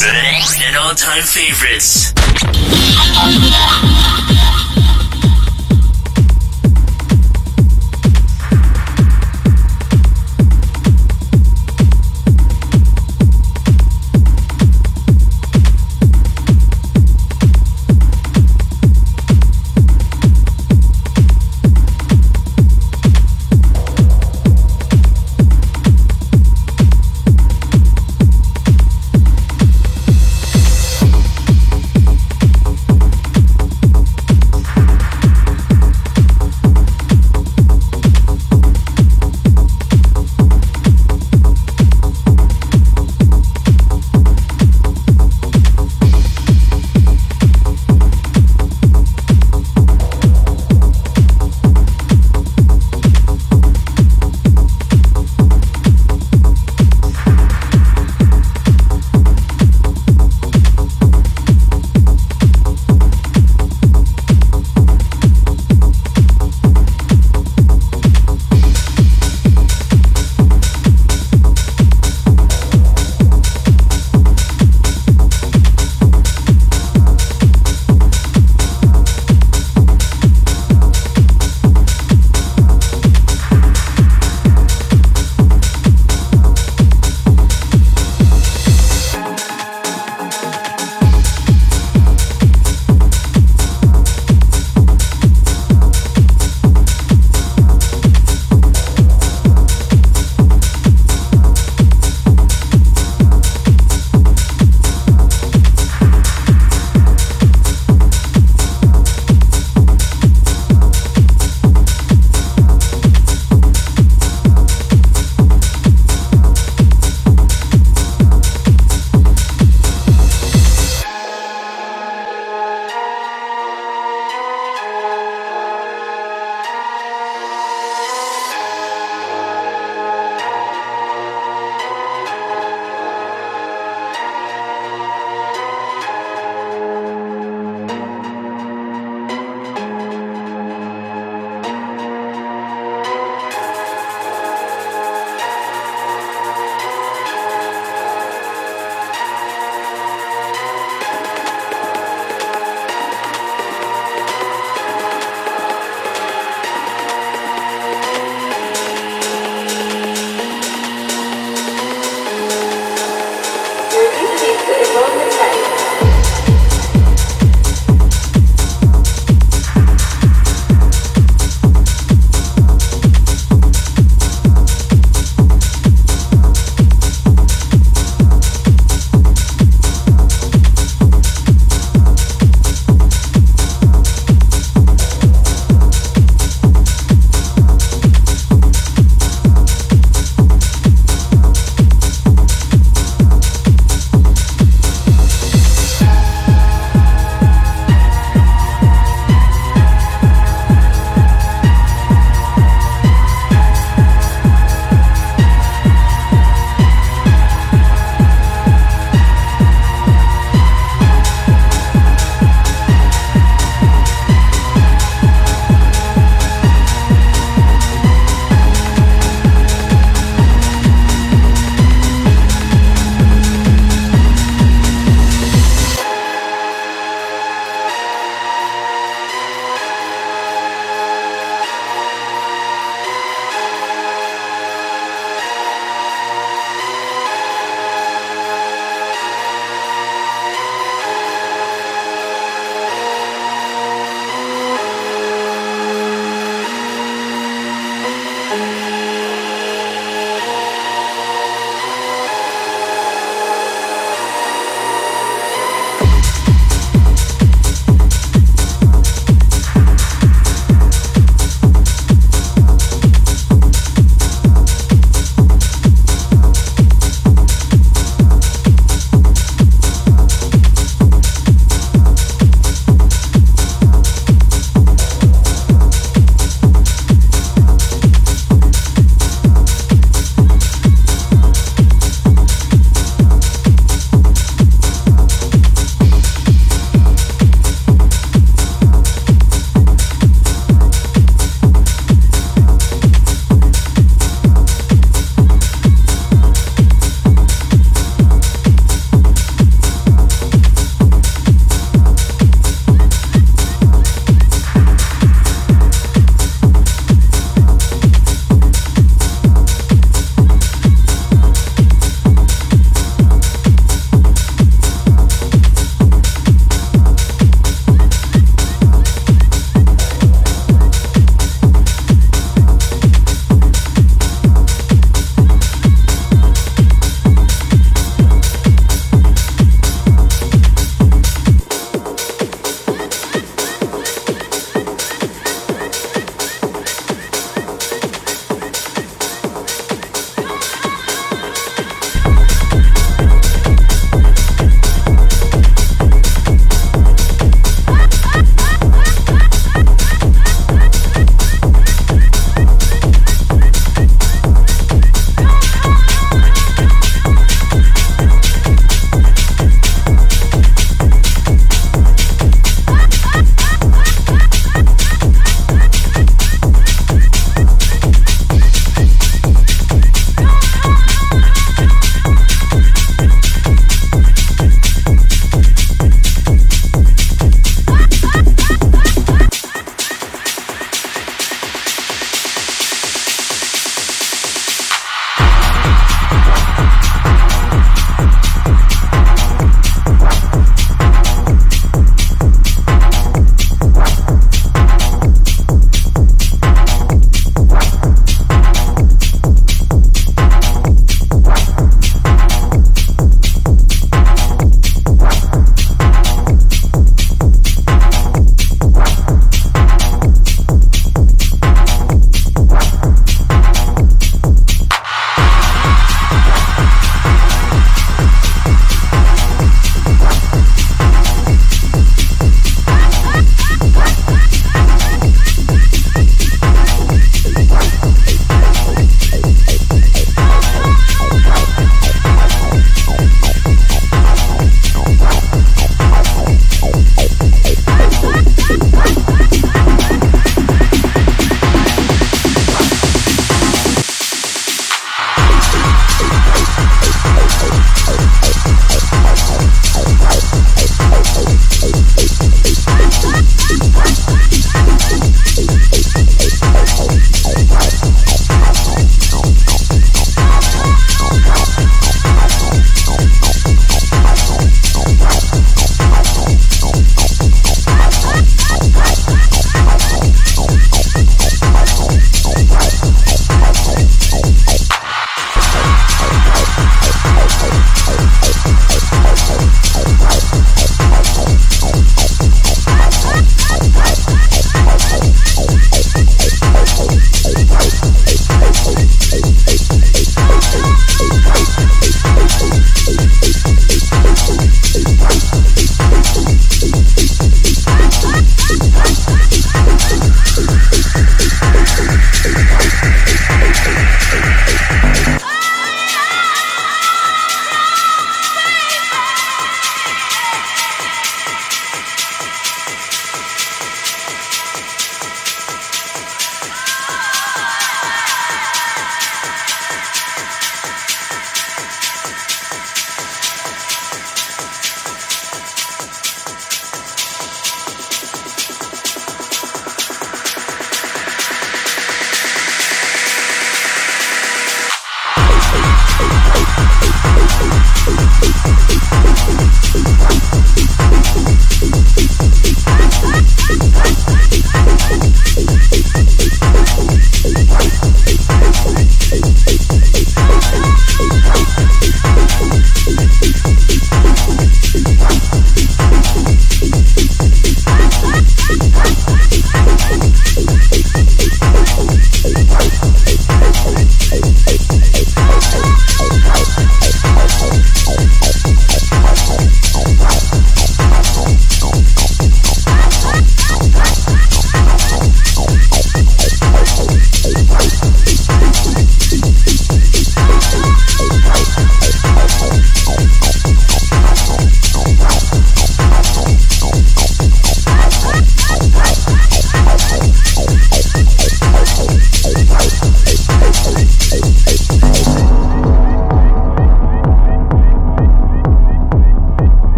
And all-time favorites.